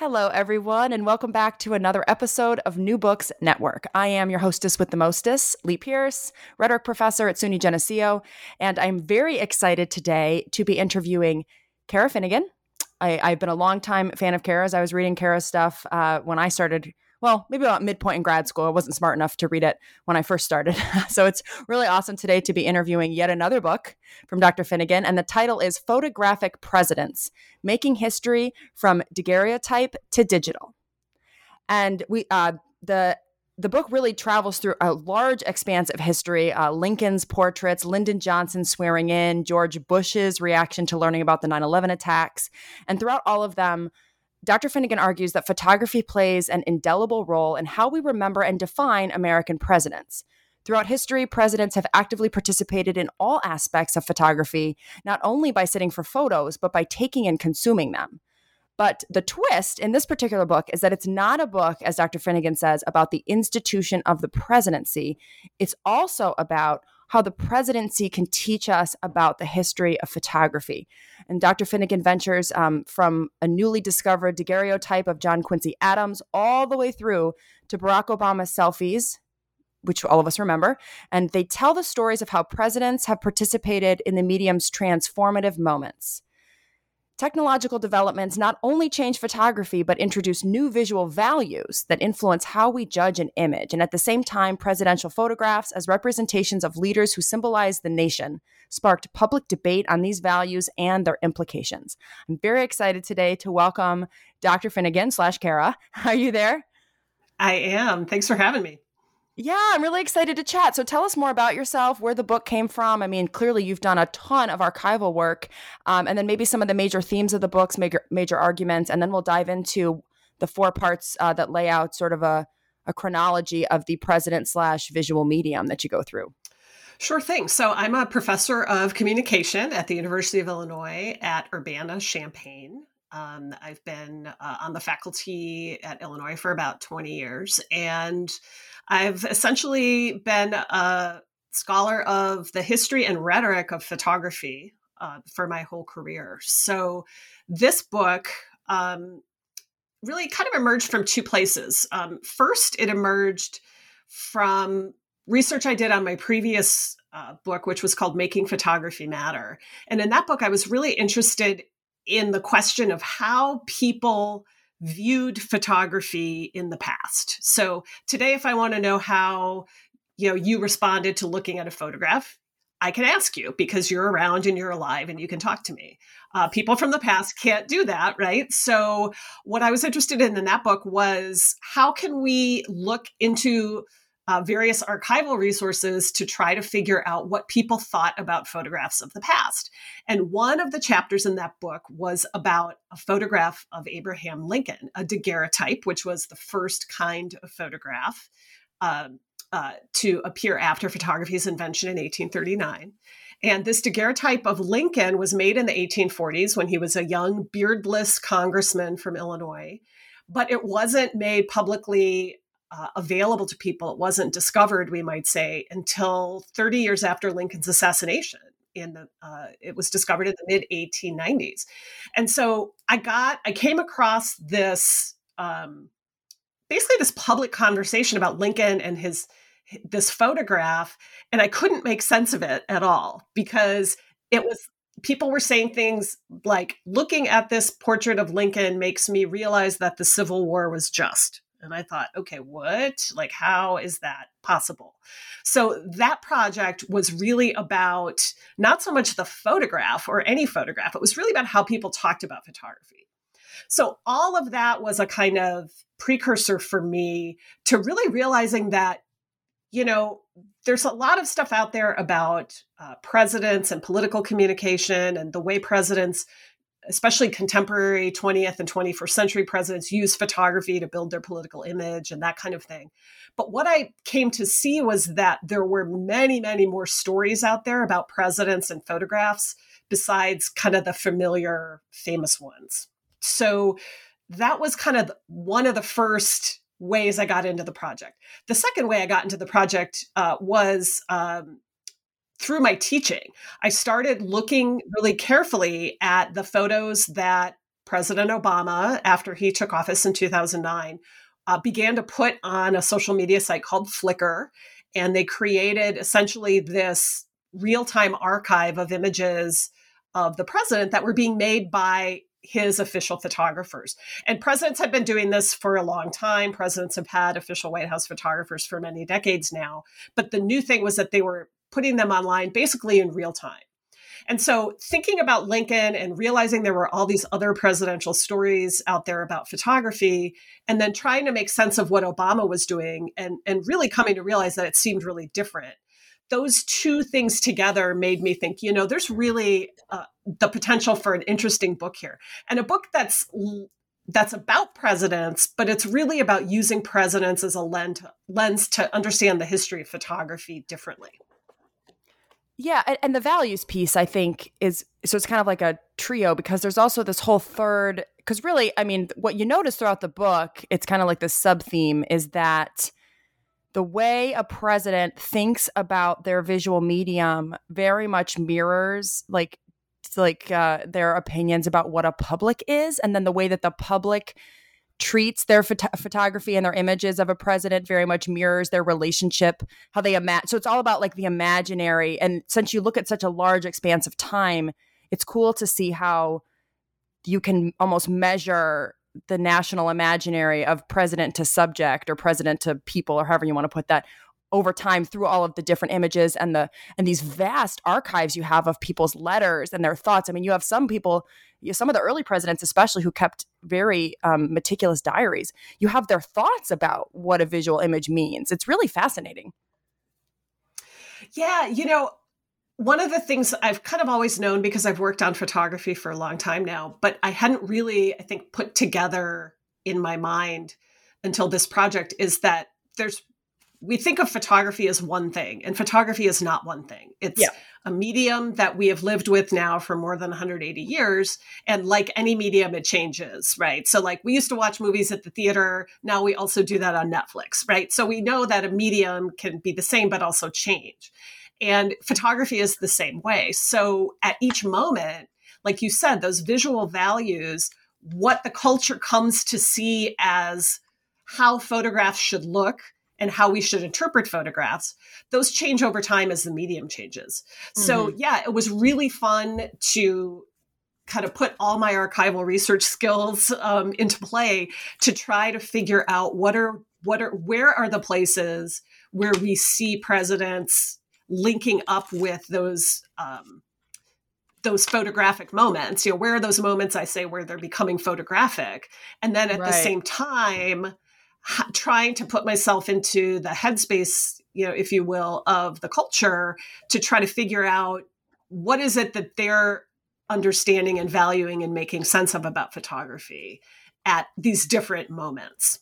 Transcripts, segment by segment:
Hello, everyone, and welcome back to another episode of New Books Network. I am your hostess with the mostest, Lee Pierce, rhetoric professor at SUNY Geneseo, and I'm very excited today to be interviewing Cara Finnegan. I, have been a long-time fan of Cara's. I was reading Cara's stuff uh, when I started well, maybe about midpoint in grad school. I wasn't smart enough to read it when I first started. so it's really awesome today to be interviewing yet another book from Dr. Finnegan. And the title is Photographic Presidents Making History from Daguerreotype to Digital. And we, uh, the the book really travels through a large expanse of history uh, Lincoln's portraits, Lyndon Johnson swearing in, George Bush's reaction to learning about the 9 11 attacks. And throughout all of them, Dr. Finnegan argues that photography plays an indelible role in how we remember and define American presidents. Throughout history, presidents have actively participated in all aspects of photography, not only by sitting for photos, but by taking and consuming them. But the twist in this particular book is that it's not a book, as Dr. Finnegan says, about the institution of the presidency. It's also about how the presidency can teach us about the history of photography. And Dr. Finnegan ventures um, from a newly discovered daguerreotype of John Quincy Adams all the way through to Barack Obama's selfies, which all of us remember. And they tell the stories of how presidents have participated in the medium's transformative moments. Technological developments not only change photography, but introduce new visual values that influence how we judge an image. And at the same time, presidential photographs, as representations of leaders who symbolize the nation, sparked public debate on these values and their implications. I'm very excited today to welcome Dr. Finnegan slash Cara. Are you there? I am. Thanks for having me. Yeah, I'm really excited to chat. So tell us more about yourself, where the book came from. I mean, clearly you've done a ton of archival work, um, and then maybe some of the major themes of the books, major major arguments, and then we'll dive into the four parts uh, that lay out sort of a, a chronology of the president slash visual medium that you go through. Sure thing. So I'm a professor of communication at the University of Illinois at Urbana Champaign. Um, I've been uh, on the faculty at Illinois for about 20 years, and I've essentially been a scholar of the history and rhetoric of photography uh, for my whole career. So this book um, really kind of emerged from two places. Um, first, it emerged from research I did on my previous uh, book, which was called Making Photography Matter. And in that book, I was really interested in the question of how people viewed photography in the past. So today, if I want to know how you know you responded to looking at a photograph, I can ask you because you're around and you're alive and you can talk to me. Uh, people from the past can't do that, right? So, what I was interested in in that book was how can we look into uh, various archival resources to try to figure out what people thought about photographs of the past. And one of the chapters in that book was about a photograph of Abraham Lincoln, a daguerreotype, which was the first kind of photograph uh, uh, to appear after photography's invention in 1839. And this daguerreotype of Lincoln was made in the 1840s when he was a young, beardless congressman from Illinois. But it wasn't made publicly uh, available to people. It wasn't discovered, we might say, until 30 years after Lincoln's assassination. In the, uh, it was discovered in the mid 1890s, and so I got, I came across this, um, basically this public conversation about Lincoln and his this photograph, and I couldn't make sense of it at all because it was people were saying things like, looking at this portrait of Lincoln makes me realize that the Civil War was just. And I thought, okay, what? Like, how is that possible? So that project was really about not so much the photograph or any photograph, it was really about how people talked about photography. So all of that was a kind of precursor for me to really realizing that, you know, there's a lot of stuff out there about uh, presidents and political communication and the way presidents especially contemporary 20th and 21st century presidents use photography to build their political image and that kind of thing. But what I came to see was that there were many, many more stories out there about presidents and photographs besides kind of the familiar famous ones. So that was kind of one of the first ways I got into the project. The second way I got into the project uh, was um, through my teaching. I started looking really carefully at the photos that President Obama, after he took office in 2009, uh, began to put on a social media site called Flickr. And they created essentially this real time archive of images of the president that were being made by his official photographers. And presidents have been doing this for a long time. Presidents have had official White House photographers for many decades now. But the new thing was that they were putting them online basically in real time. And so, thinking about Lincoln and realizing there were all these other presidential stories out there about photography, and then trying to make sense of what Obama was doing and, and really coming to realize that it seemed really different. Those two things together made me think, you know, there's really uh, the potential for an interesting book here, and a book that's that's about presidents, but it's really about using presidents as a lens, lens to understand the history of photography differently. Yeah, and, and the values piece I think is so it's kind of like a trio because there's also this whole third because really, I mean, what you notice throughout the book, it's kind of like the sub theme is that the way a president thinks about their visual medium very much mirrors like like uh, their opinions about what a public is and then the way that the public treats their phot- photography and their images of a president very much mirrors their relationship how they imagine so it's all about like the imaginary. And since you look at such a large expanse of time it's cool to see how you can almost measure the national imaginary of president to subject or president to people or however you want to put that over time through all of the different images and the and these vast archives you have of people's letters and their thoughts. I mean you have some people some of the early presidents especially who kept very um, meticulous diaries. You have their thoughts about what a visual image means. It's really fascinating. Yeah you know one of the things I've kind of always known because I've worked on photography for a long time now, but I hadn't really, I think, put together in my mind until this project is that there's we think of photography as one thing, and photography is not one thing. It's yeah. a medium that we have lived with now for more than 180 years. And like any medium, it changes, right? So, like, we used to watch movies at the theater. Now we also do that on Netflix, right? So, we know that a medium can be the same, but also change. And photography is the same way. So, at each moment, like you said, those visual values, what the culture comes to see as how photographs should look and how we should interpret photographs, those change over time as the medium changes. Mm-hmm. So, yeah, it was really fun to kind of put all my archival research skills um, into play to try to figure out what are what are where are the places where we see presidents linking up with those um, those photographic moments you know where are those moments i say where they're becoming photographic and then at right. the same time trying to put myself into the headspace, you know, if you will, of the culture to try to figure out what is it that they're understanding and valuing and making sense of about photography at these different moments.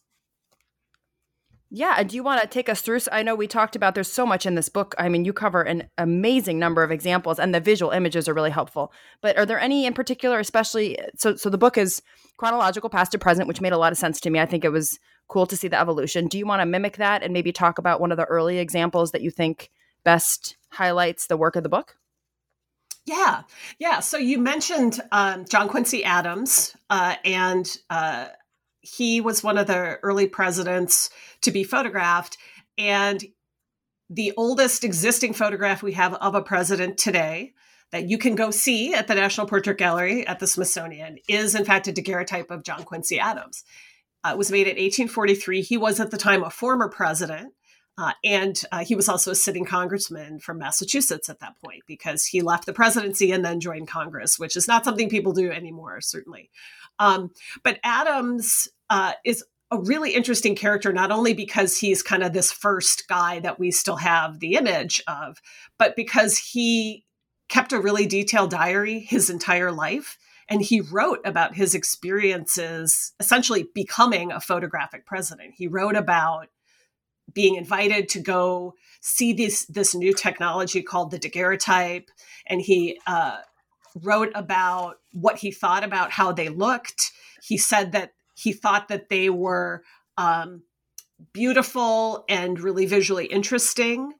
Yeah, do you want to take us through? I know we talked about there's so much in this book. I mean, you cover an amazing number of examples, and the visual images are really helpful. But are there any in particular, especially? So, so the book is chronological, past to present, which made a lot of sense to me. I think it was cool to see the evolution. Do you want to mimic that and maybe talk about one of the early examples that you think best highlights the work of the book? Yeah, yeah. So you mentioned um, John Quincy Adams, uh, and uh, he was one of the early presidents to be photographed. And the oldest existing photograph we have of a president today that you can go see at the National Portrait Gallery at the Smithsonian is, in fact, a daguerreotype of John Quincy Adams. Uh, was made in 1843. He was at the time a former president. Uh, and uh, he was also a sitting congressman from Massachusetts at that point because he left the presidency and then joined Congress, which is not something people do anymore, certainly. Um, but Adams uh, is a really interesting character, not only because he's kind of this first guy that we still have the image of, but because he kept a really detailed diary his entire life. And he wrote about his experiences essentially becoming a photographic president. He wrote about being invited to go see this this new technology called the daguerreotype, and he uh, wrote about what he thought about how they looked. He said that he thought that they were um, beautiful and really visually interesting,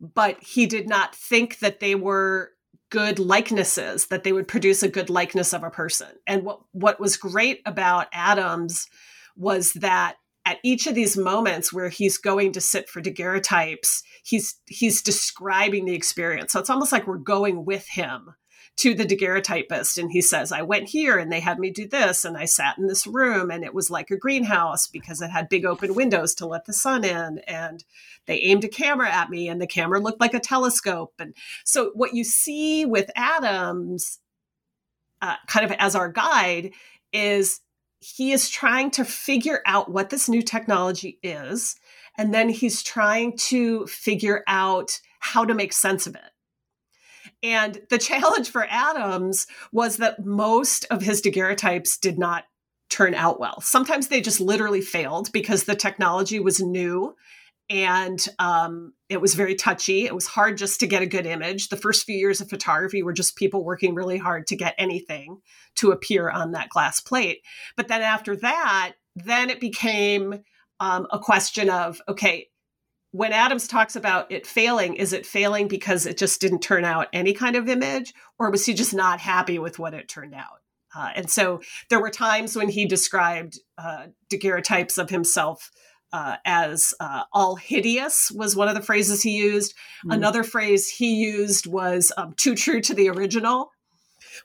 but he did not think that they were good likenesses that they would produce a good likeness of a person and what what was great about adams was that at each of these moments where he's going to sit for daguerreotypes, he's he's describing the experience. So it's almost like we're going with him to the daguerreotypist and he says i went here and they had me do this and i sat in this room and it was like a greenhouse because it had big open windows to let the sun in and they aimed a camera at me and the camera looked like a telescope and so what you see with adams uh, kind of as our guide is he is trying to figure out what this new technology is. And then he's trying to figure out how to make sense of it. And the challenge for Adams was that most of his daguerreotypes did not turn out well. Sometimes they just literally failed because the technology was new and um, it was very touchy. It was hard just to get a good image. The first few years of photography were just people working really hard to get anything to appear on that glass plate. But then after that, then it became um, a question of okay, when Adams talks about it failing, is it failing because it just didn't turn out any kind of image, or was he just not happy with what it turned out? Uh, and so there were times when he described uh, daguerreotypes of himself uh, as uh, all hideous was one of the phrases he used. Mm. Another phrase he used was um, too true to the original,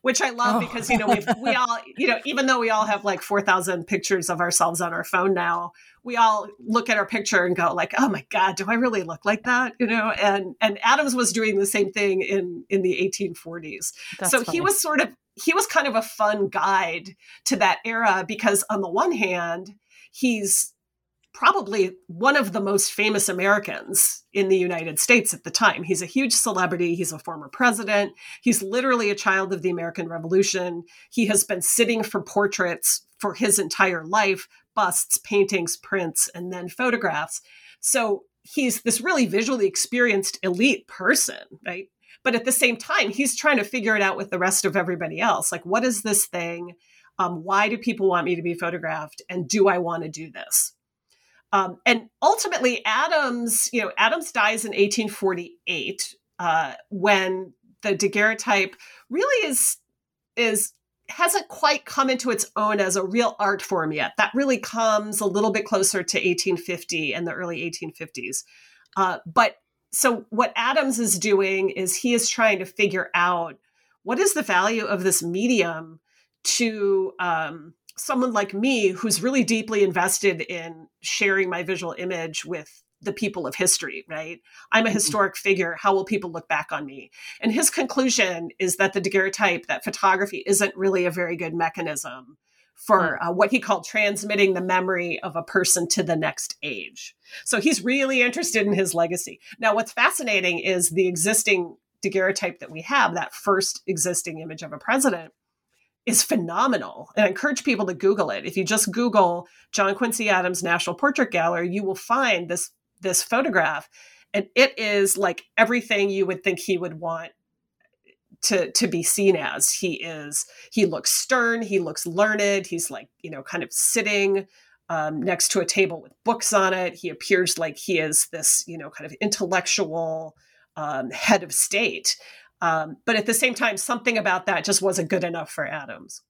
which I love oh. because you know we we all you know even though we all have like four thousand pictures of ourselves on our phone now, we all look at our picture and go like, oh my god, do I really look like that? You know, and and Adams was doing the same thing in in the 1840s. That's so funny. he was sort of he was kind of a fun guide to that era because on the one hand he's probably one of the most famous Americans in the United States at the time. He's a huge celebrity. He's a former president. He's literally a child of the American Revolution. He has been sitting for portraits for his entire life busts, paintings, prints, and then photographs. So he's this really visually experienced elite person, right? But at the same time, he's trying to figure it out with the rest of everybody else. Like, what is this thing? Um, why do people want me to be photographed? And do I want to do this? Um, and ultimately, Adams, you know, Adams dies in 1848 uh, when the daguerreotype really is is hasn't quite come into its own as a real art form yet. That really comes a little bit closer to 1850 and the early 1850s. Uh, but so what Adams is doing is he is trying to figure out what is the value of this medium to um, someone like me who's really deeply invested in sharing my visual image with the people of history, right? I'm a mm-hmm. historic figure. How will people look back on me? And his conclusion is that the daguerreotype, that photography isn't really a very good mechanism for mm. uh, what he called transmitting the memory of a person to the next age. So he's really interested in his legacy. Now, what's fascinating is the existing daguerreotype that we have, that first existing image of a president, is phenomenal. And I encourage people to Google it. If you just Google John Quincy Adams National Portrait Gallery, you will find this this photograph. And it is like everything you would think he would want to to be seen as. He is he looks stern, he looks learned, he's like, you know, kind of sitting um, next to a table with books on it. He appears like he is this, you know, kind of intellectual um, head of state. Um, but at the same time, something about that just wasn't good enough for Adams.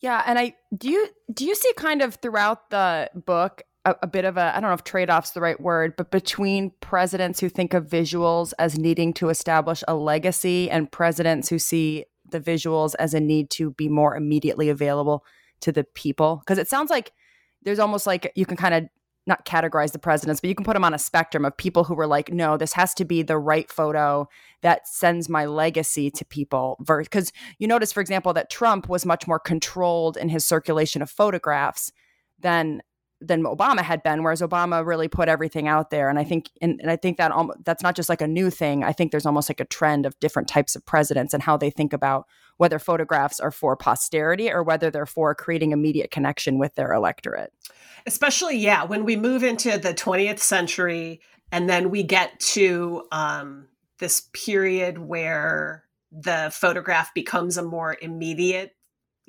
Yeah, and I do you do you see kind of throughout the book a, a bit of a I don't know if trade off's the right word, but between presidents who think of visuals as needing to establish a legacy and presidents who see the visuals as a need to be more immediately available to the people? Because it sounds like there's almost like you can kind of not categorize the presidents, but you can put them on a spectrum of people who were like, no, this has to be the right photo that sends my legacy to people. Because you notice, for example, that Trump was much more controlled in his circulation of photographs than than Obama had been, whereas Obama really put everything out there. And I think, and, and I think that that's not just like a new thing. I think there's almost like a trend of different types of presidents and how they think about whether photographs are for posterity or whether they're for creating immediate connection with their electorate. Especially, yeah, when we move into the 20th century and then we get to um, this period where the photograph becomes a more immediate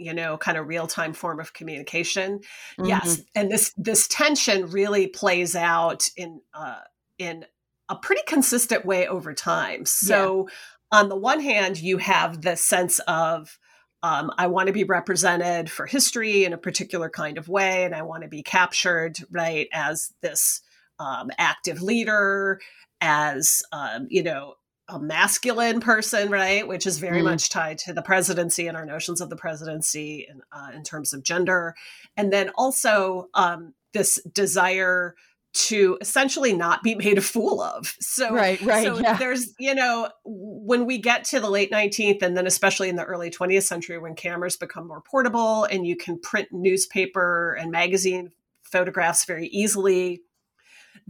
you know kind of real-time form of communication mm-hmm. yes and this this tension really plays out in uh in a pretty consistent way over time so yeah. on the one hand you have the sense of um, I want to be represented for history in a particular kind of way, and I want to be captured, right, as this um, active leader, as um, you know, a masculine person, right? Which is very mm. much tied to the presidency and our notions of the presidency in, uh, in terms of gender. And then also um, this desire to essentially not be made a fool of. So, right, right, so yeah. there's, you know, when we get to the late 19th and then especially in the early 20th century when cameras become more portable and you can print newspaper and magazine photographs very easily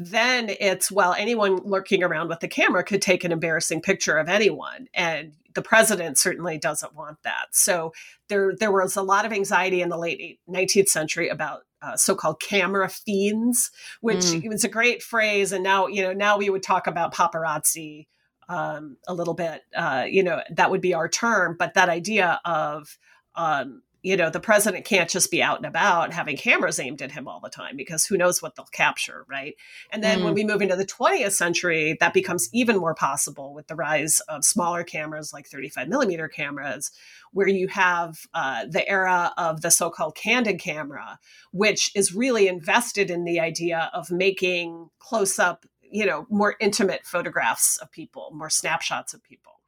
then it's well anyone lurking around with the camera could take an embarrassing picture of anyone and the president certainly doesn't want that so there there was a lot of anxiety in the late 19th century about uh, so-called camera fiends which mm. was a great phrase and now you know now we would talk about paparazzi um, a little bit uh, you know that would be our term but that idea of um, you know, the president can't just be out and about having cameras aimed at him all the time because who knows what they'll capture, right? And then mm. when we move into the 20th century, that becomes even more possible with the rise of smaller cameras like 35 millimeter cameras, where you have uh, the era of the so called candid camera, which is really invested in the idea of making close up, you know, more intimate photographs of people, more snapshots of people.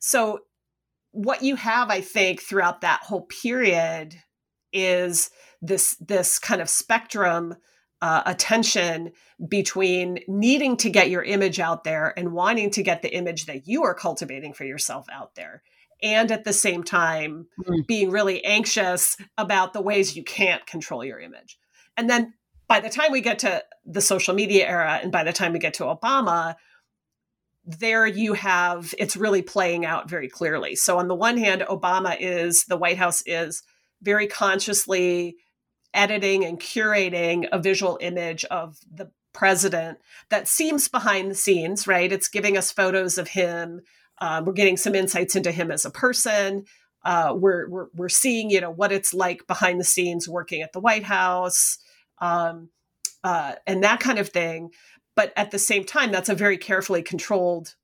So what you have, I think, throughout that whole period is this this kind of spectrum uh, attention between needing to get your image out there and wanting to get the image that you are cultivating for yourself out there and at the same time mm. being really anxious about the ways you can't control your image and then by the time we get to the social media era and by the time we get to obama there you have it's really playing out very clearly. So, on the one hand, Obama is, the White House is very consciously editing and curating a visual image of the president that seems behind the scenes, right? It's giving us photos of him. Uh, we're getting some insights into him as a person. Uh, we're, we're, we're seeing, you know, what it's like behind the scenes working at the White House, um, uh, and that kind of thing. But at the same time, that's a very carefully controlled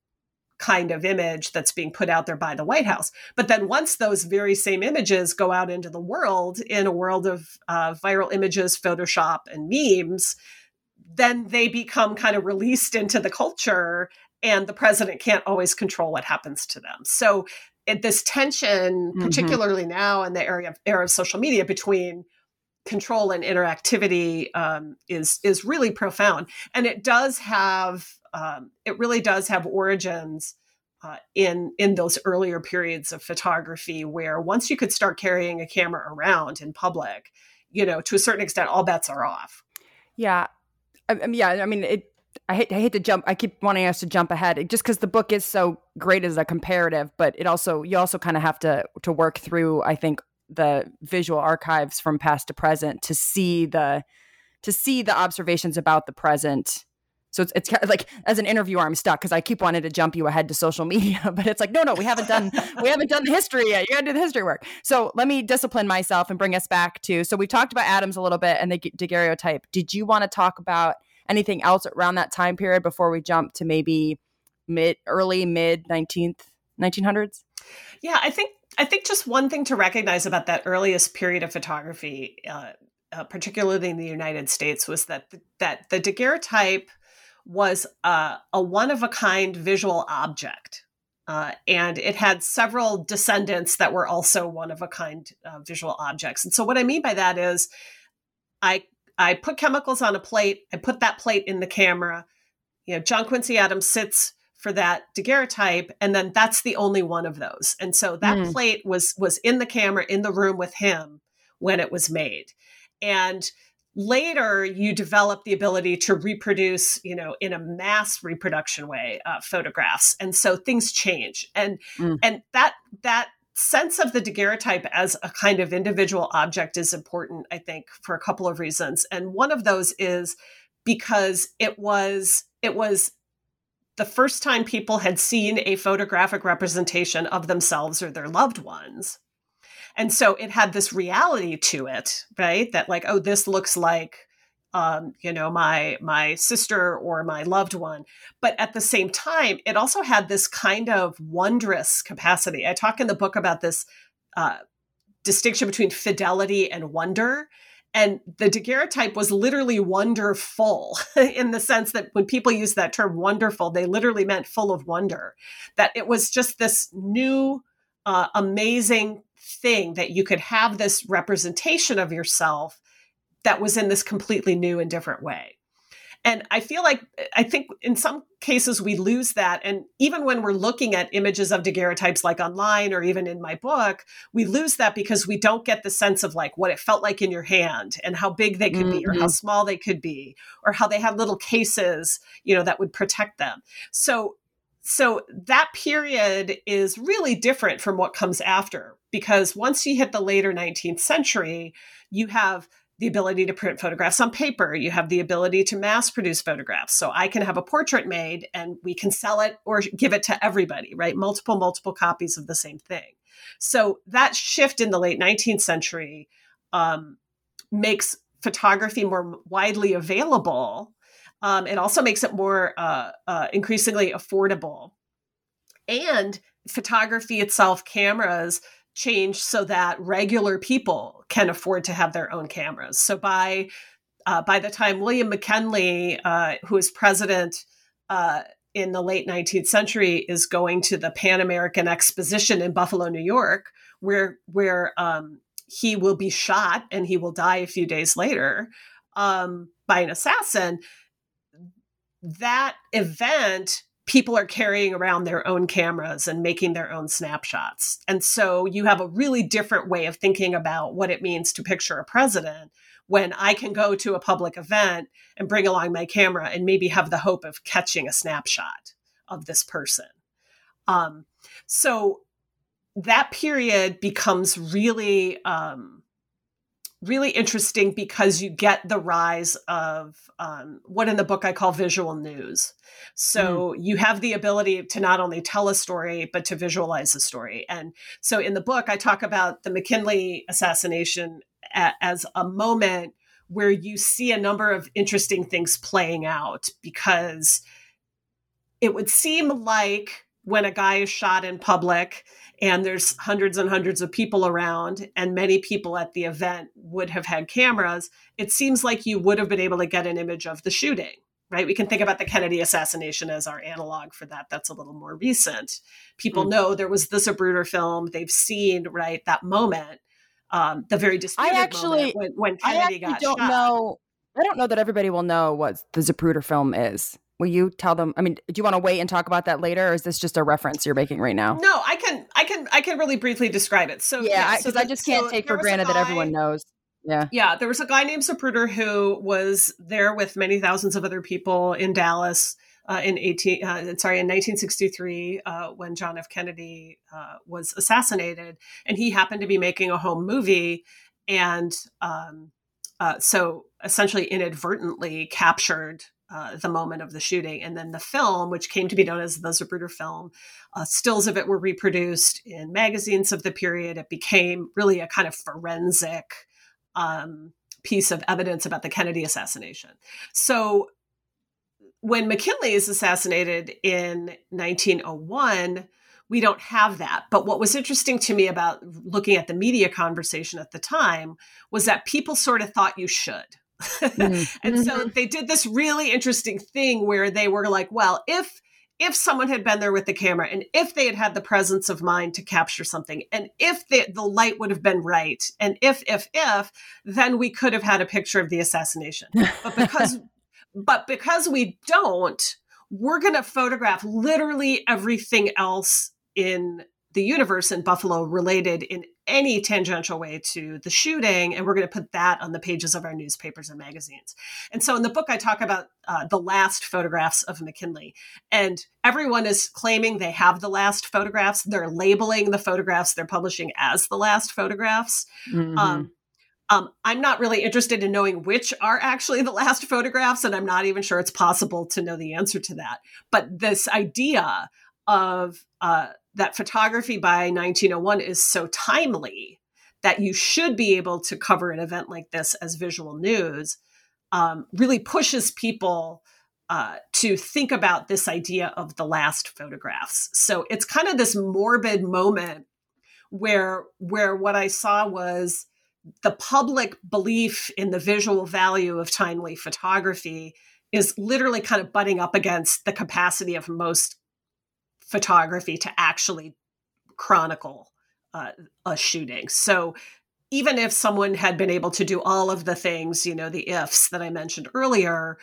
kind of image that's being put out there by the White House. But then once those very same images go out into the world, in a world of uh, viral images, Photoshop, and memes, then they become kind of released into the culture, and the president can't always control what happens to them. So it, this tension, mm-hmm. particularly now in the area of, era of social media, between control and interactivity um, is is really profound, and it does have um, it really does have origins uh, in in those earlier periods of photography, where once you could start carrying a camera around in public, you know, to a certain extent, all bets are off. Yeah, I, I mean, yeah, I mean it. I hate, I hate to jump. I keep wanting us to jump ahead, just because the book is so great as a comparative. But it also, you also kind of have to to work through. I think the visual archives from past to present to see the to see the observations about the present so it's, it's like as an interviewer, I'm stuck because I keep wanting to jump you ahead to social media, but it's like, no, no, we haven't done we haven't done the history yet. You got to do the history work. So let me discipline myself and bring us back to. So we talked about Adams a little bit and the daguerreotype. Did you want to talk about anything else around that time period before we jump to maybe mid, early, mid 19th, 1900s? Yeah, I think I think just one thing to recognize about that earliest period of photography, uh, uh, particularly in the United States, was that the, that the daguerreotype was uh, a one of a kind visual object. Uh, and it had several descendants that were also one of a kind uh, visual objects. And so, what I mean by that is, I I put chemicals on a plate. I put that plate in the camera. You know, John Quincy Adams sits for that daguerreotype, and then that's the only one of those. And so that mm. plate was was in the camera in the room with him when it was made. And later you develop the ability to reproduce you know in a mass reproduction way uh, photographs and so things change and mm. and that that sense of the daguerreotype as a kind of individual object is important i think for a couple of reasons and one of those is because it was it was the first time people had seen a photographic representation of themselves or their loved ones and so it had this reality to it, right? That like, oh, this looks like um, you know, my my sister or my loved one. But at the same time, it also had this kind of wondrous capacity. I talk in the book about this uh, distinction between fidelity and wonder. And the daguerreotype was literally wonderful in the sense that when people use that term wonderful, they literally meant full of wonder. That it was just this new, uh, amazing thing that you could have this representation of yourself that was in this completely new and different way. And I feel like, I think in some cases we lose that. And even when we're looking at images of daguerreotypes like online or even in my book, we lose that because we don't get the sense of like what it felt like in your hand and how big they could mm-hmm. be or how mm-hmm. small they could be or how they had little cases, you know, that would protect them. So so that period is really different from what comes after because once you hit the later 19th century, you have the ability to print photographs on paper. You have the ability to mass produce photographs. So I can have a portrait made and we can sell it or give it to everybody, right? Multiple, multiple copies of the same thing. So that shift in the late 19th century um, makes photography more widely available um, it also makes it more uh, uh, increasingly affordable. And photography itself, cameras change so that regular people can afford to have their own cameras. So by uh, by the time William McKinley, uh, who is president uh, in the late 19th century, is going to the Pan American Exposition in Buffalo, New York, where where um, he will be shot and he will die a few days later um, by an assassin that event people are carrying around their own cameras and making their own snapshots. And so you have a really different way of thinking about what it means to picture a president when I can go to a public event and bring along my camera and maybe have the hope of catching a snapshot of this person. Um, so that period becomes really um, really interesting because you get the rise of um, what in the book I call visual news. So mm. you have the ability to not only tell a story, but to visualize a story. And so in the book, I talk about the McKinley assassination a- as a moment where you see a number of interesting things playing out because it would seem like when a guy is shot in public and there's hundreds and hundreds of people around and many people at the event would have had cameras it seems like you would have been able to get an image of the shooting right we can think about the kennedy assassination as our analog for that that's a little more recent people mm-hmm. know there was the Zapruder film they've seen right that moment um, the very disputed I actually, when, when Kennedy I got don't shot. know I don't know that everybody will know what the Zapruder film is. Will you tell them? I mean, do you want to wait and talk about that later, or is this just a reference you're making right now? No, I can, I can, I can really briefly describe it. So yeah, because yeah, so I just can't so take for granted guy, that everyone knows. Yeah, yeah. There was a guy named Zapruder who was there with many thousands of other people in Dallas uh, in eighteen, uh, sorry, in 1963 uh, when John F. Kennedy uh, was assassinated, and he happened to be making a home movie, and um, uh, so essentially inadvertently captured uh, the moment of the shooting. And then the film, which came to be known as the Zapruder film, uh, stills of it were reproduced in magazines of the period. It became really a kind of forensic um, piece of evidence about the Kennedy assassination. So when McKinley is assassinated in 1901, we don't have that. But what was interesting to me about looking at the media conversation at the time was that people sort of thought you should. Mm-hmm. and so mm-hmm. they did this really interesting thing where they were like, well, if if someone had been there with the camera and if they had had the presence of mind to capture something and if the, the light would have been right and if if if then we could have had a picture of the assassination but because but because we don't we're going to photograph literally everything else in the universe in Buffalo related in any tangential way to the shooting. And we're going to put that on the pages of our newspapers and magazines. And so in the book, I talk about uh, the last photographs of McKinley. And everyone is claiming they have the last photographs. They're labeling the photographs they're publishing as the last photographs. Mm-hmm. Um, um, I'm not really interested in knowing which are actually the last photographs, and I'm not even sure it's possible to know the answer to that. But this idea of uh, that photography by 1901 is so timely that you should be able to cover an event like this as visual news um, really pushes people uh, to think about this idea of the last photographs. So it's kind of this morbid moment where where what I saw was the public belief in the visual value of timely photography is literally kind of butting up against the capacity of most photography to actually chronicle uh, a shooting. So even if someone had been able to do all of the things, you know, the ifs that I mentioned earlier,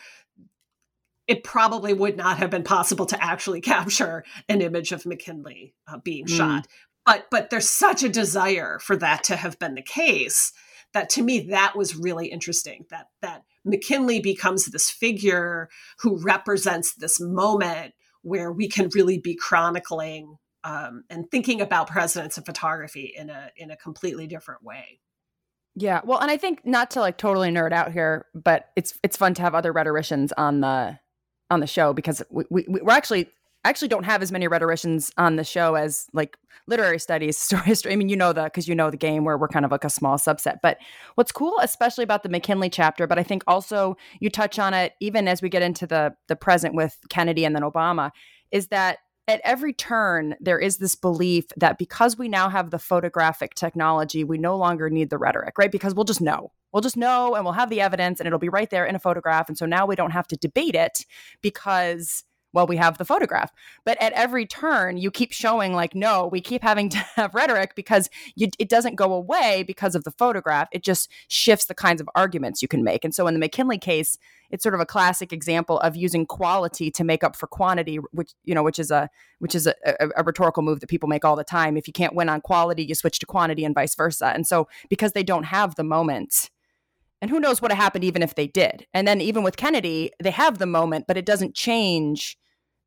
it probably would not have been possible to actually capture an image of McKinley uh, being mm. shot. But but there's such a desire for that to have been the case that to me that was really interesting. That that McKinley becomes this figure who represents this moment where we can really be chronicling um, and thinking about presidents and photography in a in a completely different way. Yeah, well, and I think not to like totally nerd out here, but it's it's fun to have other rhetoricians on the on the show because we, we we're actually actually don't have as many rhetoricians on the show as like literary studies, story history. I mean, you know the because you know the game where we're kind of like a small subset. But what's cool, especially about the McKinley chapter, but I think also you touch on it even as we get into the the present with Kennedy and then Obama, is that at every turn there is this belief that because we now have the photographic technology, we no longer need the rhetoric, right? Because we'll just know. We'll just know and we'll have the evidence and it'll be right there in a photograph. And so now we don't have to debate it because well, we have the photograph. But at every turn, you keep showing, like, no, we keep having to have rhetoric because you, it doesn't go away because of the photograph. It just shifts the kinds of arguments you can make. And so in the McKinley case, it's sort of a classic example of using quality to make up for quantity, which you know, which is a which is a, a, a rhetorical move that people make all the time. If you can't win on quality, you switch to quantity, and vice versa. And so because they don't have the moment and who knows what happened even if they did. And then even with Kennedy, they have the moment, but it doesn't change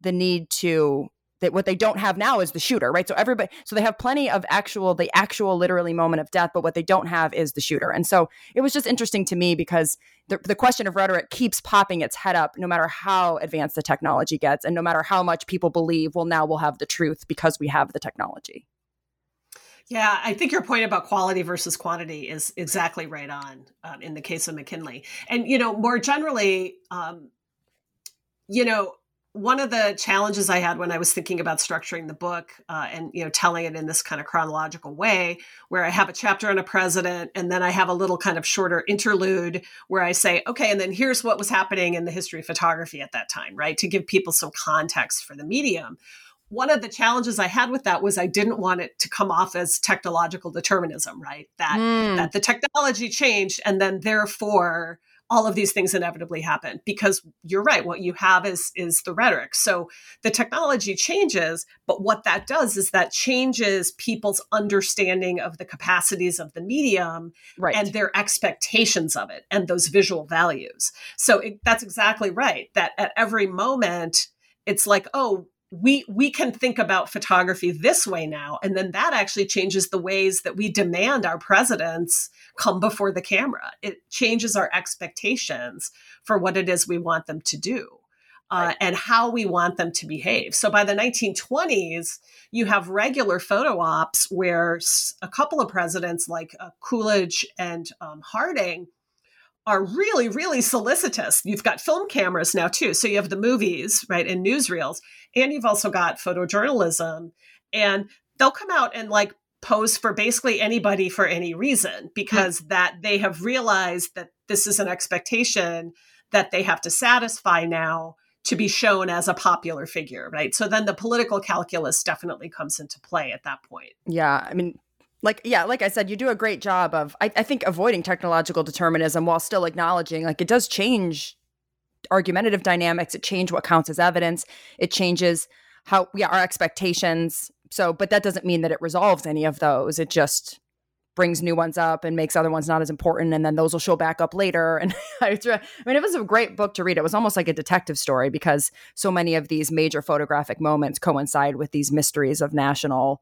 the need to that what they don't have now is the shooter, right? So everybody so they have plenty of actual the actual literally moment of death, but what they don't have is the shooter. And so it was just interesting to me because the, the question of rhetoric keeps popping its head up no matter how advanced the technology gets and no matter how much people believe, well now we'll have the truth because we have the technology. Yeah, I think your point about quality versus quantity is exactly right on um, in the case of McKinley. And, you know, more generally, um, you know, one of the challenges I had when I was thinking about structuring the book uh, and you know telling it in this kind of chronological way, where I have a chapter on a president and then I have a little kind of shorter interlude where I say, okay, and then here's what was happening in the history of photography at that time, right, to give people some context for the medium one of the challenges I had with that was I didn't want it to come off as technological determinism, right? That mm. that the technology changed and then therefore all of these things inevitably happen because you're right what you have is is the rhetoric so the technology changes but what that does is that changes people's understanding of the capacities of the medium right. and their expectations of it and those visual values so it, that's exactly right that at every moment it's like oh we we can think about photography this way now and then that actually changes the ways that we demand our presidents come before the camera it changes our expectations for what it is we want them to do uh, right. and how we want them to behave so by the 1920s you have regular photo ops where a couple of presidents like uh, coolidge and um, harding are really, really solicitous. You've got film cameras now too. So you have the movies, right, and newsreels, and you've also got photojournalism. and they'll come out and like pose for basically anybody for any reason because mm-hmm. that they have realized that this is an expectation that they have to satisfy now to be shown as a popular figure, right? So then the political calculus definitely comes into play at that point. Yeah. I mean, like yeah like i said you do a great job of I, I, think avoiding technological determinism while still acknowledging like it does change argumentative dynamics. It changes what counts as evidence. It changes how yeah our expectations. So but that doesn't mean that it resolves any of those. It just brings new ones up and makes other ones not as important and then those will show back up later. And I, mean it was a great book to read. It was almost like a detective story because so many of these major photographic moments coincide with these mysteries of national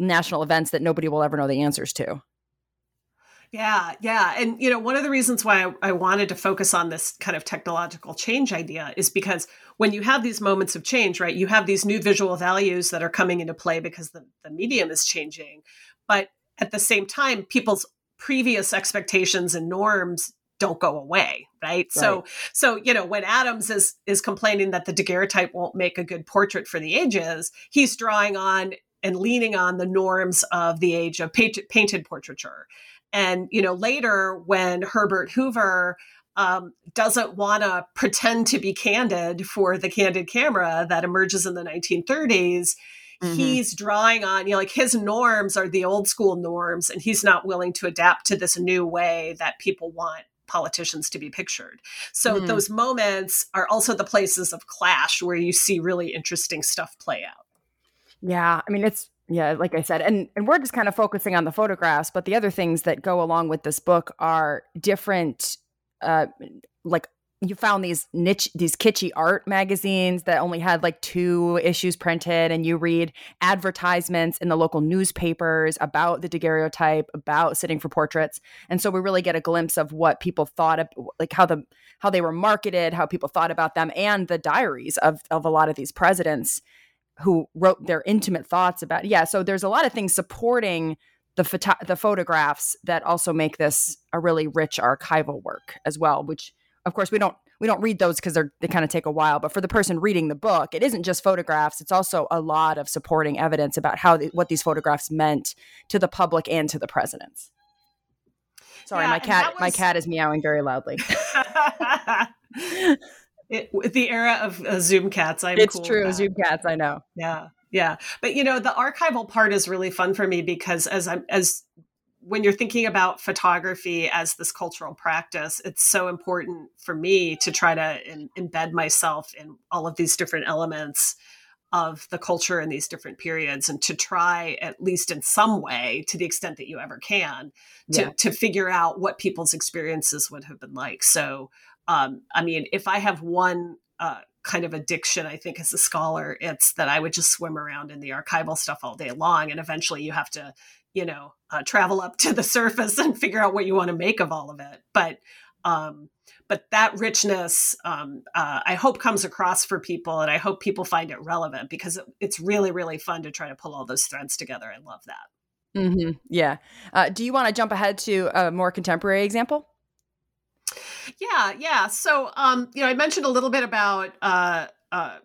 national events that nobody will ever know the answers to yeah, yeah. And, you know, one of the reasons why I, I, wanted to focus on this kind of technological change idea is because when you have these moments of change, right, you have these new visual values that are coming into play because the, the medium is changing. But at the same time, people's previous expectations and norms don't go away right? right? so so you know when adams is is complaining that the daguerreotype won't make a good portrait for the ages he's drawing on and leaning on the norms of the age of painted portraiture and you know later when herbert hoover um, doesn't want to pretend to be candid for the candid camera that emerges in the 1930s mm-hmm. he's drawing on you know like his norms are the old school norms and he's not willing to adapt to this new way that people want politicians to be pictured. So mm. those moments are also the places of clash where you see really interesting stuff play out. Yeah, I mean it's yeah, like I said, and and we're just kind of focusing on the photographs, but the other things that go along with this book are different uh like you found these niche these kitschy art magazines that only had like two issues printed and you read advertisements in the local newspapers about the daguerreotype about sitting for portraits and so we really get a glimpse of what people thought of like how the how they were marketed how people thought about them and the diaries of of a lot of these presidents who wrote their intimate thoughts about yeah so there's a lot of things supporting the photo- the photographs that also make this a really rich archival work as well which of course we don't we don't read those because they're they kind of take a while but for the person reading the book it isn't just photographs it's also a lot of supporting evidence about how the, what these photographs meant to the public and to the presidents. Sorry yeah, my cat was... my cat is meowing very loudly it, the era of uh, zoom cats i'm it's cool true zoom cats i know. Yeah yeah. But you know the archival part is really fun for me because as i'm as when you're thinking about photography as this cultural practice, it's so important for me to try to in, embed myself in all of these different elements of the culture in these different periods and to try at least in some way to the extent that you ever can to, yeah. to figure out what people's experiences would have been like. So um, i mean if i have one uh, kind of addiction i think as a scholar it's that i would just swim around in the archival stuff all day long and eventually you have to you know uh, travel up to the surface and figure out what you want to make of all of it. But um, but that richness um, uh, i hope comes across for people and i hope people find it relevant because it, it's really really fun to try to pull all those threads together. I love that. Mm-hmm. yeah. Uh, do you want to jump ahead to a more contemporary example yeah yeah so um, you know i mentioned a little bit about uh, uh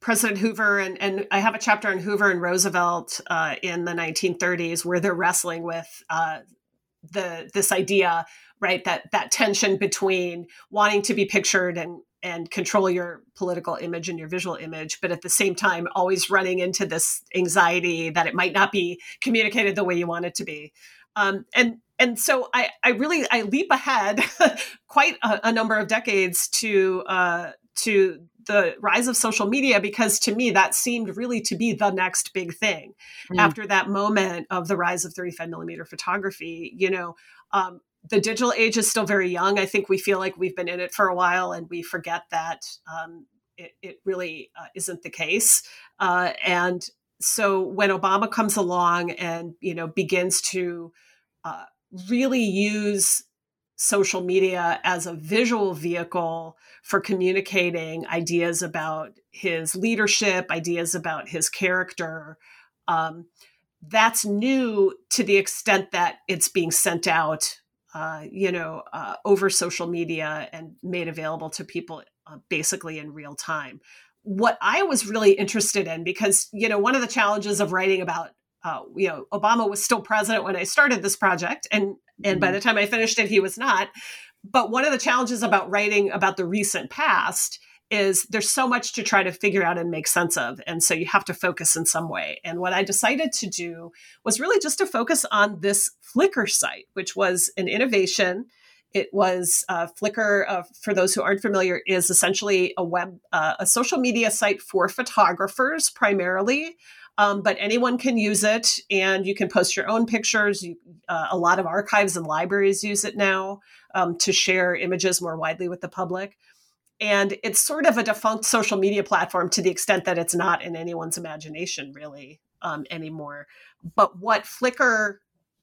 President Hoover and, and I have a chapter on Hoover and Roosevelt uh, in the 1930s where they're wrestling with uh, the this idea, right? That that tension between wanting to be pictured and and control your political image and your visual image, but at the same time always running into this anxiety that it might not be communicated the way you want it to be. Um, and and so I, I really I leap ahead quite a, a, number of decades to uh, to the rise of social media because to me that seemed really to be the next big thing. Mm. after that moment of the rise of 35 millimeter photography you know um, the digital age is still very young. I think we feel like we've been in it for a while and we forget that um, it, it, really uh, isn't the case. Uh, and so when obama comes along and you know begins to uh, really use social media as a visual vehicle for communicating ideas about his leadership, ideas about his character. Um, that's new to the extent that it's being sent out, uh, you know, uh, over social media and made available to people uh, basically in real time. what I was really interested in, because you know, one of the challenges of writing about, uh, you know, Obama was still president when I started this project, and and mm-hmm. by the time I finished it, he was not. But one of the challenges about writing about the recent past is there's so much to try to figure out and make sense of. And so you have to focus in some way. And what I decided to do was really just to focus on this Flickr site, which was an innovation. It was uh, Flickr, uh, for those who aren't familiar, is essentially a web, uh, a social media site for photographers primarily. Um, but anyone can use it, and you can post your own pictures. You, uh, a lot of archives and libraries use it now um, to share images more widely with the public. And it's sort of a defunct social media platform to the extent that it's not in anyone's imagination really um, anymore. But what Flickr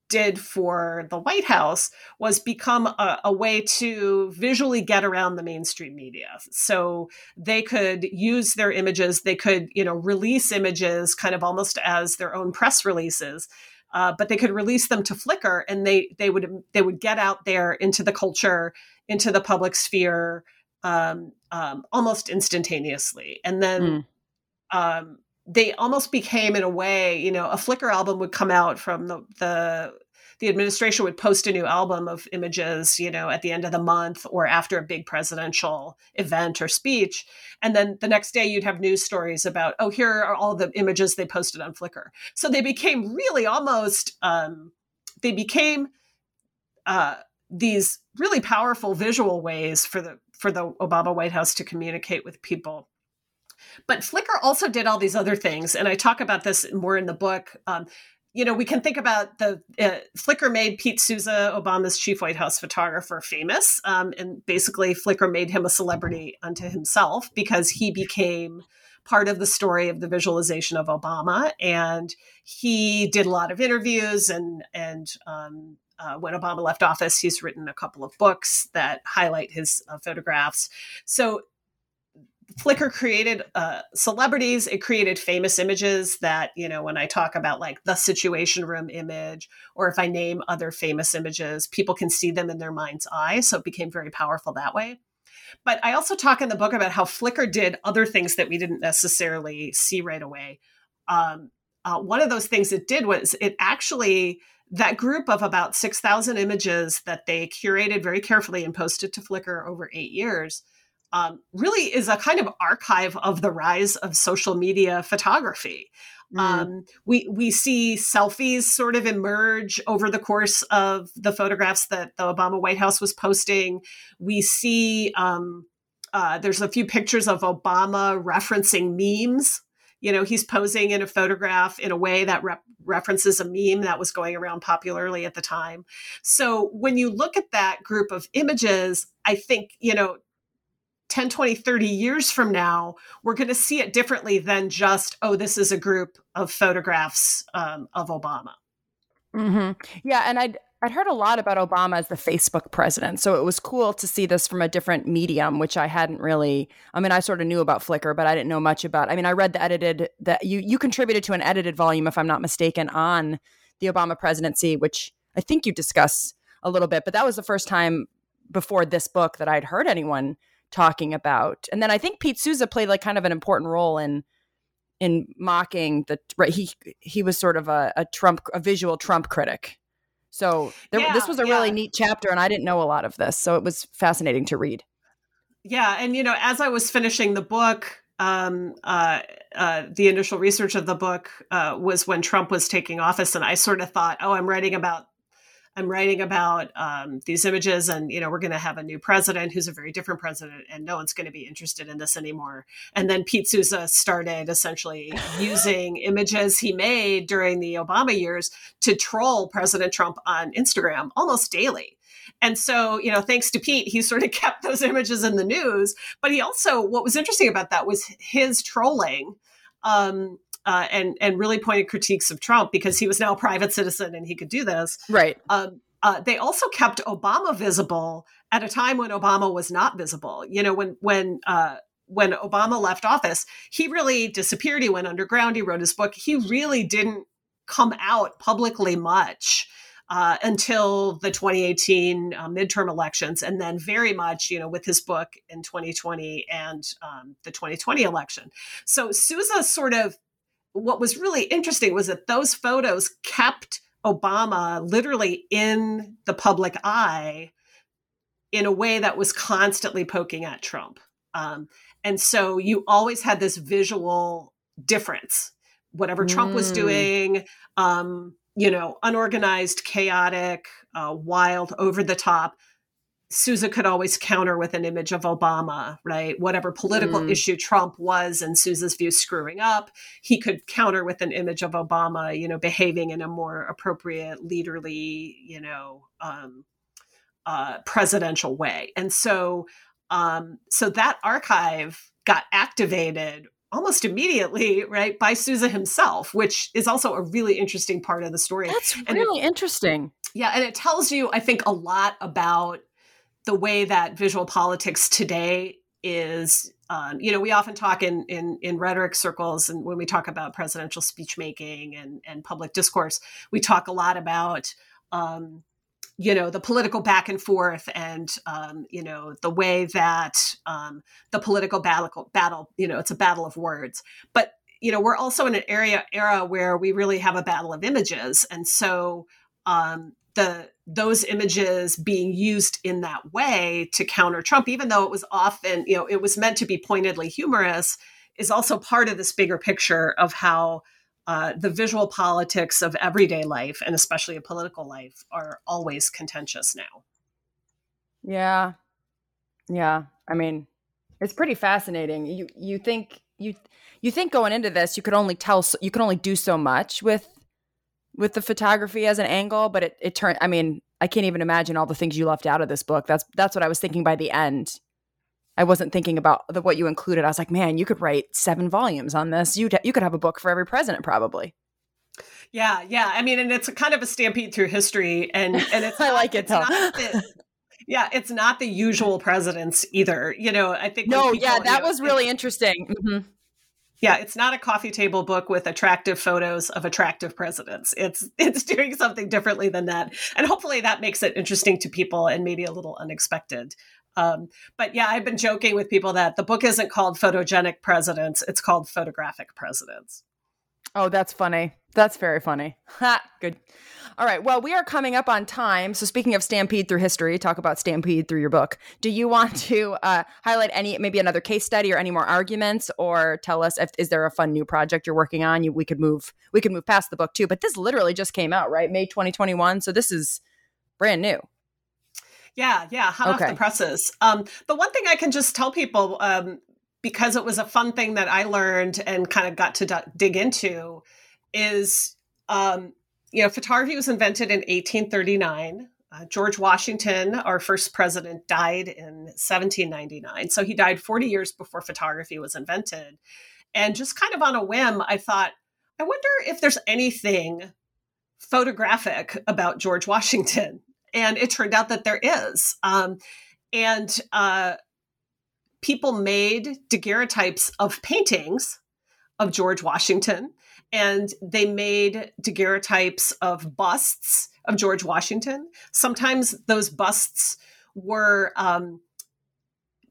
did for the White House was become a, a, way to visually get around the mainstream media. So they could use their images, they could, you know, release images kind of almost as their own press releases. Uh, but they could release them to Flickr, and they they would they would get out there into the culture, into the public sphere, um, um, almost instantaneously. And then mm. um, they almost became, in a way, you know, a Flickr album would come out from the, the the administration would post a new album of images, you know, at the end of the month or after a big presidential event or speech. And then the next day you'd have news stories about, oh, here are all the images they posted on Flickr. So they became really almost, um, they became uh, these really powerful visual ways for the for the Obama White House to communicate with people. But Flickr also did all these other things, and I talk about this more in the book. Um, you know, we can think about the uh, Flickr made Pete Souza, Obama's chief White House photographer, famous, um, and basically Flickr made him a celebrity unto himself because he became part of the story of the visualization of Obama, and he did a lot of interviews and and um, uh, when Obama left office, he's written a couple of books that highlight his uh, photographs. So Flickr created uh, celebrities. It created famous images that, you know, when I talk about like the Situation Room image, or if I name other famous images, people can see them in their mind's eye. So it became very powerful that way. But I also talk in the book about how Flickr did other things that we didn't necessarily see right away. Um, uh, one of those things it did was it actually that group of about 6,000 images that they curated very carefully and posted to Flickr over eight years um, really is a kind of archive of the rise of social media photography. Mm. Um, we we see selfies sort of emerge over the course of the photographs that the Obama White House was posting. We see um, uh, there's a few pictures of Obama referencing memes you know he's posing in a photograph in a way that rep- references a meme that was going around popularly at the time so when you look at that group of images i think you know 10 20 30 years from now we're going to see it differently than just oh this is a group of photographs um, of obama mm-hmm. yeah and i'd I'd heard a lot about Obama as the Facebook president. So it was cool to see this from a different medium, which I hadn't really I mean, I sort of knew about Flickr, but I didn't know much about. I mean, I read the edited that you you contributed to an edited volume, if I'm not mistaken, on the Obama presidency, which I think you discuss a little bit, but that was the first time before this book that I'd heard anyone talking about. And then I think Pete Souza played like kind of an important role in in mocking the right he he was sort of a, a Trump a visual Trump critic so there, yeah, this was a yeah. really neat chapter, and I didn't know a lot of this, so it was fascinating to read. Yeah, and you know, as I was finishing the book, um, uh, uh, the initial research of the book uh, was when Trump was taking office, and I sort of thought, oh, I'm writing about I'm writing about um, these images, and you know, we're going to have a new president who's a very different president, and no one's going to be interested in this anymore. And then Pete Souza started essentially using images he made during the Obama years to troll President Trump on Instagram almost daily. And so, you know, thanks to Pete, he sort of kept those images in the news. But he also, what was interesting about that was his trolling. Um, uh, and and really pointed critiques of Trump because he was now a private citizen and he could do this. Right. Um, uh, they also kept Obama visible at a time when Obama was not visible. You know, when when uh, when Obama left office, he really disappeared. He went underground. He wrote his book. He really didn't come out publicly much uh, until the 2018 uh, midterm elections, and then very much, you know, with his book in 2020 and um, the 2020 election. So Souza sort of, what was really interesting was that those photos kept Obama literally in the public eye in a way that was constantly poking at Trump. Um, and so you always had this visual difference. Whatever Trump was mm. doing, um, you know, unorganized, chaotic, uh, wild, over the top. Souza could always counter with an image of Obama, right? Whatever political mm. issue Trump was in Souza's view screwing up, he could counter with an image of Obama, you know, behaving in a more appropriate, leaderly, you know, um, uh, presidential way. And so, um, so that archive got activated almost immediately, right, by Souza himself, which is also a really interesting part of the story. That's and really it, interesting. Yeah, and it tells you, I think, a lot about the way that visual politics today is. Um, you know, we often talk in, in in rhetoric circles, and when we talk about presidential speech making and and public discourse, we talk a lot about um, you know the political back and forth and um, you know the way that um, the political battle battle you know it's a battle of words but you know we're also in an area era where we really have a battle of images and so um, the those images being used in that way to counter Trump, even though it was often you know it was meant to be pointedly humorous, is also part of this bigger picture of how uh, the visual politics of everyday life and especially a political life are always contentious now. Yeah. Yeah. I mean, it's pretty fascinating. You you think you you think going into this you could only tell you could only do so much with with the photography as an angle, but it it turned I mean, I can't even imagine all the things you left out of this book. That's that's what I was thinking by the end. I wasn't thinking about the, what you included. I was like, man, you could write seven volumes on this. You you could have a book for every president, probably. Yeah, yeah. I mean, and it's a kind of a stampede through history, and and it's I like it though. Yeah, it's not the usual presidents either. You know, I think. No, yeah, that was really interesting. Mm-hmm. Yeah, it's not a coffee table book with attractive photos of attractive presidents. It's it's doing something differently than that, and hopefully that makes it interesting to people and maybe a little unexpected. Um, but yeah, I've been joking with people that the book isn't called Photogenic Presidents, it's called Photographic Presidents. Oh, that's funny. That's very funny. Ha, good. All right. Well, we are coming up on time. So, speaking of Stampede through history, talk about Stampede through your book. Do you want to uh, highlight any, maybe another case study or any more arguments, or tell us if is there a fun new project you're working on? You, we could move, we could move past the book too. But this literally just came out, right? May 2021. So this is brand new. Yeah, yeah, hot okay. off the presses. Um, the one thing I can just tell people, um, because it was a fun thing that I learned and kind of got to d- dig into, is um, you know, photography was invented in 1839. Uh, George Washington, our first president, died in 1799. So he died 40 years before photography was invented. And just kind of on a whim, I thought, I wonder if there's anything photographic about George Washington and it turned out that there is. Um, and uh, people made daguerreotypes of paintings of George Washington, and they made daguerreotypes of busts of George Washington. Sometimes those busts were um,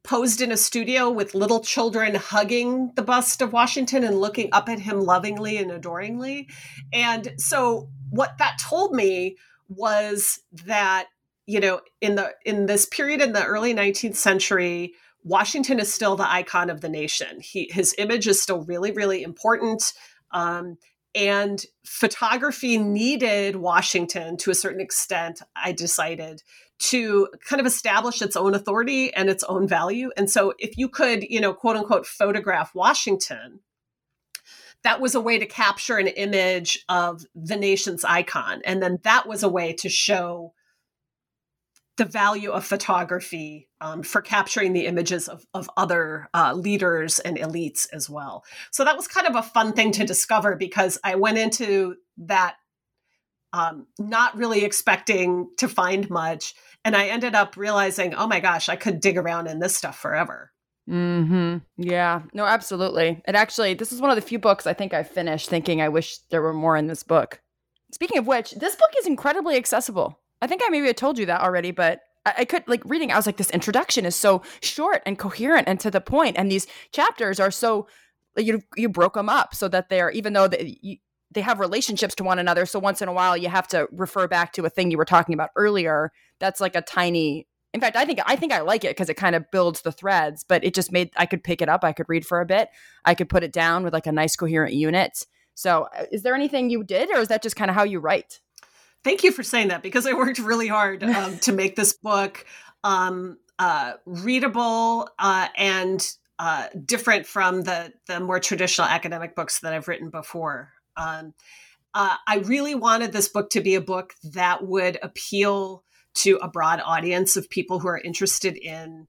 posed in a studio with little children hugging the bust of Washington and looking up at him lovingly and adoringly. And so, what that told me was that you know in the in this period in the early 19th century washington is still the icon of the nation. He his image is still really really important. Um, and photography needed washington to a certain extent i decided to kind of establish its own authority and its own value. And so if you could you know quote unquote photograph washington that was a way to capture an image of the nation's icon. And then that was a way to show the value of photography um, for capturing the images of, of other uh, leaders and elites as well. So that was kind of a fun thing to discover because I went into that um, not really expecting to find much. And I ended up realizing, oh my gosh, I could dig around in this stuff forever. Hmm. Yeah. No. Absolutely. And actually, this is one of the few books I think I finished thinking I wish there were more in this book. speaking of which, this book is incredibly accessible. I think I maybe had told you that already, but I, I could like reading. I was like, this introduction is so short and coherent and to the point, and these chapters are so you you broke them up so that they're even though they, you, they have relationships to one another. So once in a while, you have to refer back to a thing you were talking about earlier. That's like a tiny. In fact, I think I think I like it because it kind of builds the threads. But it just made I could pick it up. I could read for a bit. I could put it down with like a nice coherent unit. So, uh, is there anything you did, or is that just kind of how you write? Thank you for saying that because I worked really hard um, to make this book um, uh, readable uh, and uh, different from the the more traditional academic books that I've written before. Um, uh, I really wanted this book to be a book that would appeal to a broad audience of people who are interested in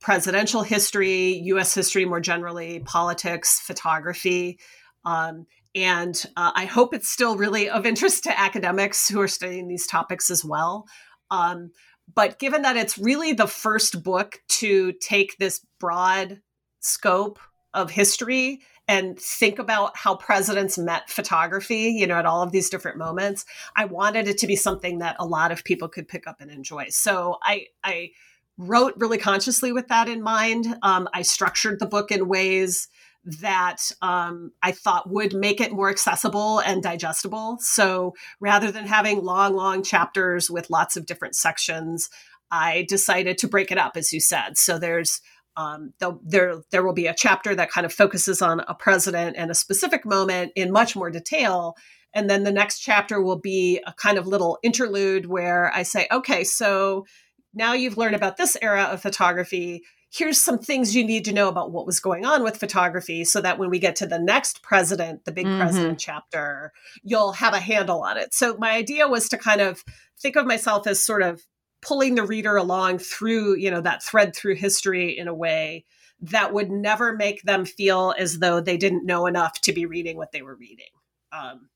presidential history, U.S. history more generally, politics, photography. Um, and uh, I hope it's still really of interest to academics who are studying these topics as well. Um, but given that it's really the first book to take this broad scope of history and think about how presidents met photography, you know, at all of these different moments, I wanted it to be something that a lot of people could pick up and enjoy. So I, I wrote really consciously with that in mind. Um, I structured the book in ways that um, I thought would make it more accessible and digestible. So rather than having long, long chapters with lots of different sections, I decided to break it up, as you said. So there's um, there there will be a chapter that kind of focuses on a president and a specific moment in much more detail, and then the next chapter will be a kind of little interlude where I say, okay, so now you've learned about this era of photography here's some things you need to know about what was going on with photography so that when we get to the next president, the big mm-hmm. president chapter, you'll have a handle on it. So my idea was to kind of think of myself as sort of pulling the reader along through, you know, that thread through history in a way that would never make them feel as though they didn't know enough to be reading what they were reading. Um,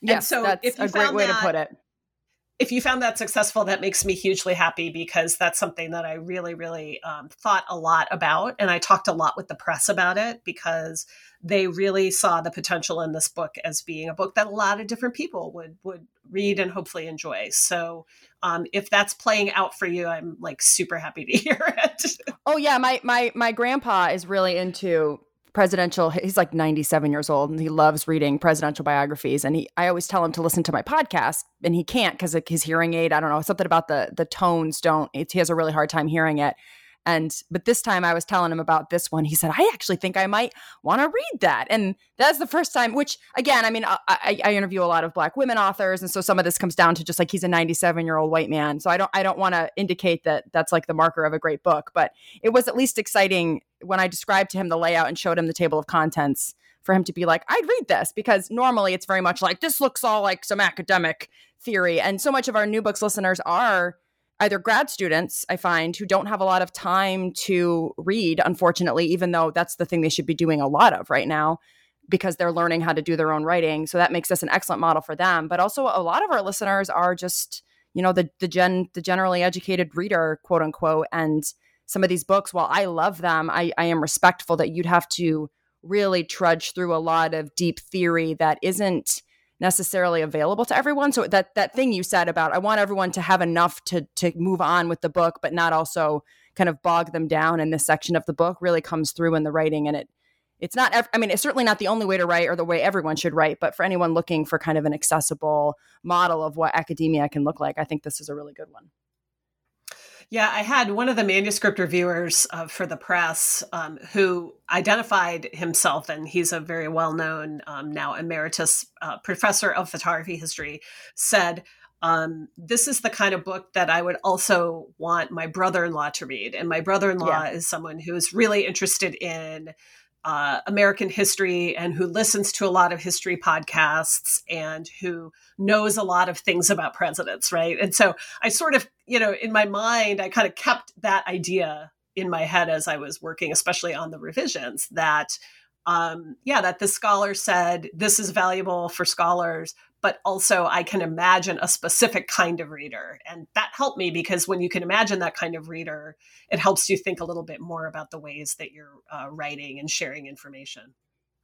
yes, so that's a great way that, to put it if you found that successful, that makes me hugely happy because that's something that I really, really um, thought a lot about. And I talked a lot with the press about it because they really saw the potential in this book as being a book that a lot of different people would would read and hopefully enjoy. So um, if that's playing out for you, I'm like super happy to hear it. oh yeah, my my my grandpa is really into presidential he's like 97 years old and he loves reading presidential biographies and he I always tell him to listen to my podcast and he can't cuz his hearing aid I don't know something about the the tones don't he has a really hard time hearing it and but this time I was telling him about this one. He said, "I actually think I might want to read that." And that's the first time. Which again, I mean, I, I, I, interview a lot of Black women authors, and so some of this comes down to just like he's a 97 year old white man. So I don't I don't want to indicate that that's like the marker of a great book, but it was at least exciting when I described to him the layout and showed him the table of contents for him to be like, I'd read this because normally it's very much like this looks all like some academic theory, and so much of our new books listeners are either grad students I find who don't have a lot of time to read, unfortunately, even though that's the thing they should be doing a lot of right now because they're learning how to do their own writing. So that makes us an excellent model for them. But also a lot of our listeners are just, you know, the the gen the generally educated reader, quote unquote. And some of these books, while I love them, I, I am respectful that you'd have to really trudge through a lot of deep theory that isn't necessarily available to everyone. So that that thing you said about I want everyone to have enough to to move on with the book, but not also kind of bog them down in this section of the book really comes through in the writing and it it's not i mean it's certainly not the only way to write or the way everyone should write but for anyone looking for kind of an accessible model of what academia can look like i think this is a really good one yeah, I had one of the manuscript reviewers uh, for the press um, who identified himself, and he's a very well known um, now emeritus uh, professor of photography history, said, um, This is the kind of book that I would also want my brother in law to read. And my brother in law yeah. is someone who is really interested in uh, American history and who listens to a lot of history podcasts and who knows a lot of things about presidents, right? And so I sort of, you know, in my mind, I kind of kept that idea in my head as I was working, especially on the revisions, that, um, yeah, that the scholar said this is valuable for scholars, but also I can imagine a specific kind of reader. And that helped me because when you can imagine that kind of reader, it helps you think a little bit more about the ways that you're uh, writing and sharing information.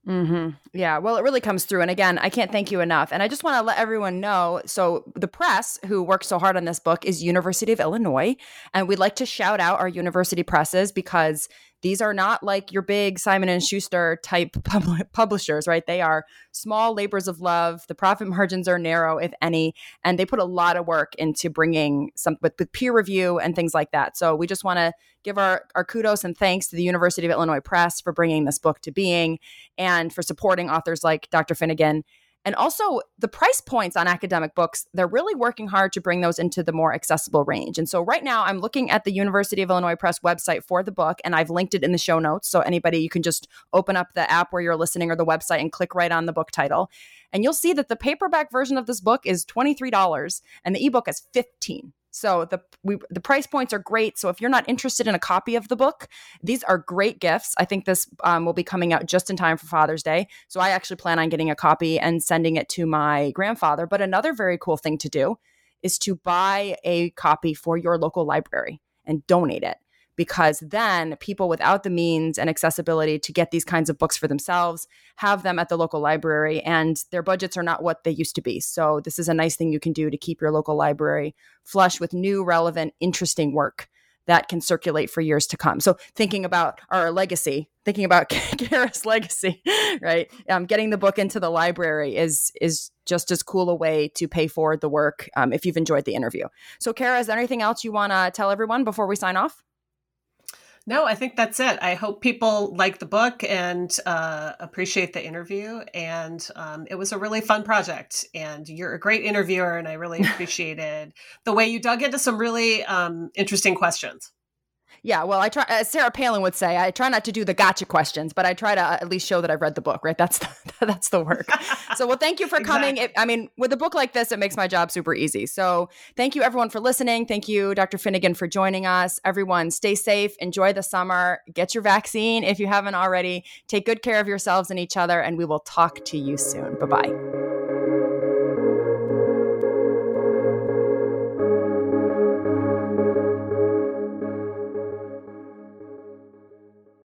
Mm-hmm. Yeah, well, it really comes through. And again, I can't thank you enough. And I just want to let everyone know so, the press who worked so hard on this book is University of Illinois. And we'd like to shout out our university presses because these are not like your big Simon and Schuster type pub- publishers, right? They are small labors of love. The profit margins are narrow, if any, and they put a lot of work into bringing some with, with peer review and things like that. So we just want to give our, our kudos and thanks to the University of Illinois Press for bringing this book to being and for supporting authors like Dr. Finnegan and also the price points on academic books, they're really working hard to bring those into the more accessible range. And so right now I'm looking at the University of Illinois Press website for the book, and I've linked it in the show notes. So anybody, you can just open up the app where you're listening or the website and click right on the book title. And you'll see that the paperback version of this book is $23 and the ebook is 15 so the we, the price points are great. So if you're not interested in a copy of the book, these are great gifts. I think this um, will be coming out just in time for Father's Day. So I actually plan on getting a copy and sending it to my grandfather. But another very cool thing to do is to buy a copy for your local library and donate it because then people without the means and accessibility to get these kinds of books for themselves have them at the local library and their budgets are not what they used to be. So this is a nice thing you can do to keep your local library flush with new, relevant, interesting work that can circulate for years to come. So thinking about our legacy, thinking about Cara's legacy, right? Um, getting the book into the library is is just as cool a way to pay forward the work um, if you've enjoyed the interview. So Cara, is there anything else you want to tell everyone before we sign off? No, I think that's it. I hope people like the book and uh, appreciate the interview. And um, it was a really fun project. And you're a great interviewer, and I really appreciated the way you dug into some really um, interesting questions. Yeah, well, I try. As Sarah Palin would say, I try not to do the gotcha questions, but I try to uh, at least show that I've read the book. Right? That's the, that's the work. so, well, thank you for coming. Exactly. It, I mean, with a book like this, it makes my job super easy. So, thank you everyone for listening. Thank you, Dr. Finnegan, for joining us. Everyone, stay safe. Enjoy the summer. Get your vaccine if you haven't already. Take good care of yourselves and each other, and we will talk to you soon. Bye bye.